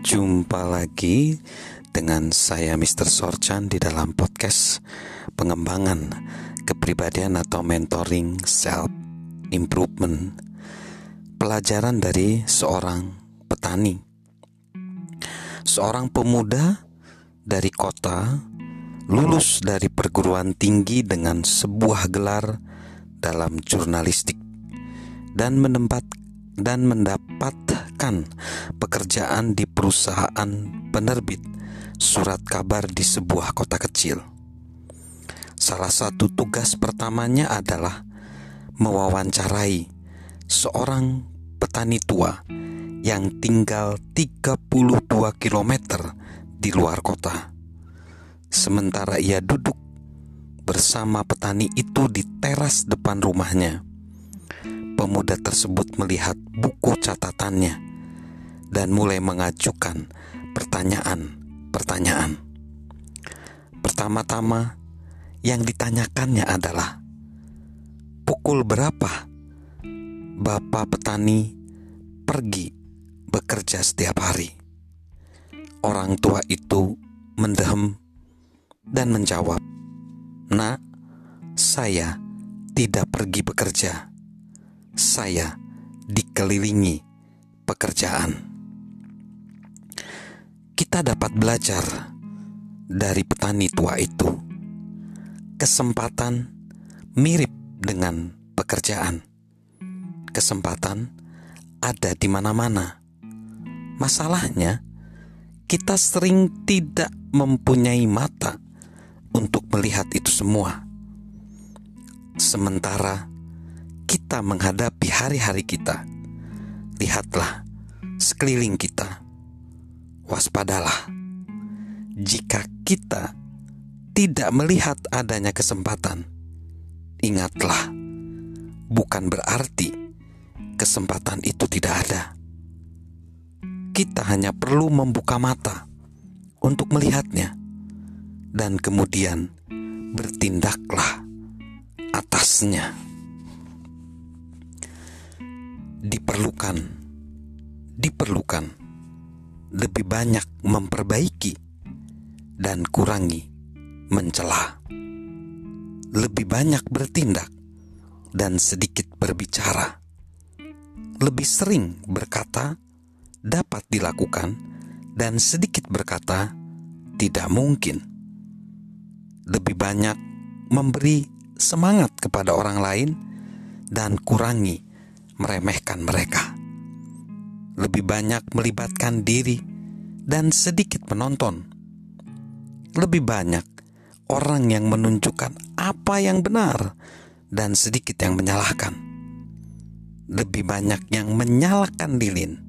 Jumpa lagi dengan saya Mr. Sorchan di dalam podcast pengembangan kepribadian atau mentoring self improvement. Pelajaran dari seorang petani. Seorang pemuda dari kota lulus dari perguruan tinggi dengan sebuah gelar dalam jurnalistik dan menempat dan mendapatkan pekerjaan di perusahaan penerbit surat kabar di sebuah kota kecil. Salah satu tugas pertamanya adalah mewawancarai seorang petani tua yang tinggal 32 km di luar kota. Sementara ia duduk bersama petani itu di teras depan rumahnya pemuda tersebut melihat buku catatannya dan mulai mengajukan pertanyaan-pertanyaan. Pertama-tama, yang ditanyakannya adalah pukul berapa bapak petani pergi bekerja setiap hari. Orang tua itu mendehem dan menjawab, "Nak, saya tidak pergi bekerja." saya dikelilingi pekerjaan. Kita dapat belajar dari petani tua itu. Kesempatan mirip dengan pekerjaan. Kesempatan ada di mana-mana. Masalahnya, kita sering tidak mempunyai mata untuk melihat itu semua. Sementara kita menghadapi hari-hari kita, lihatlah sekeliling kita. Waspadalah jika kita tidak melihat adanya kesempatan. Ingatlah, bukan berarti kesempatan itu tidak ada. Kita hanya perlu membuka mata untuk melihatnya, dan kemudian bertindaklah atasnya diperlukan diperlukan lebih banyak memperbaiki dan kurangi mencela. Lebih banyak bertindak dan sedikit berbicara. Lebih sering berkata dapat dilakukan dan sedikit berkata tidak mungkin. Lebih banyak memberi semangat kepada orang lain dan kurangi meremehkan mereka. Lebih banyak melibatkan diri dan sedikit menonton. Lebih banyak orang yang menunjukkan apa yang benar dan sedikit yang menyalahkan. Lebih banyak yang menyalakan lilin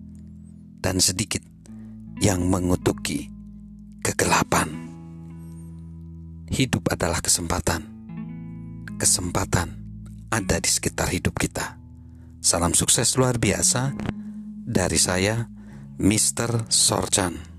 dan sedikit yang mengutuki kegelapan. Hidup adalah kesempatan. Kesempatan ada di sekitar hidup kita. Salam sukses luar biasa dari saya, Mr. Sorchan.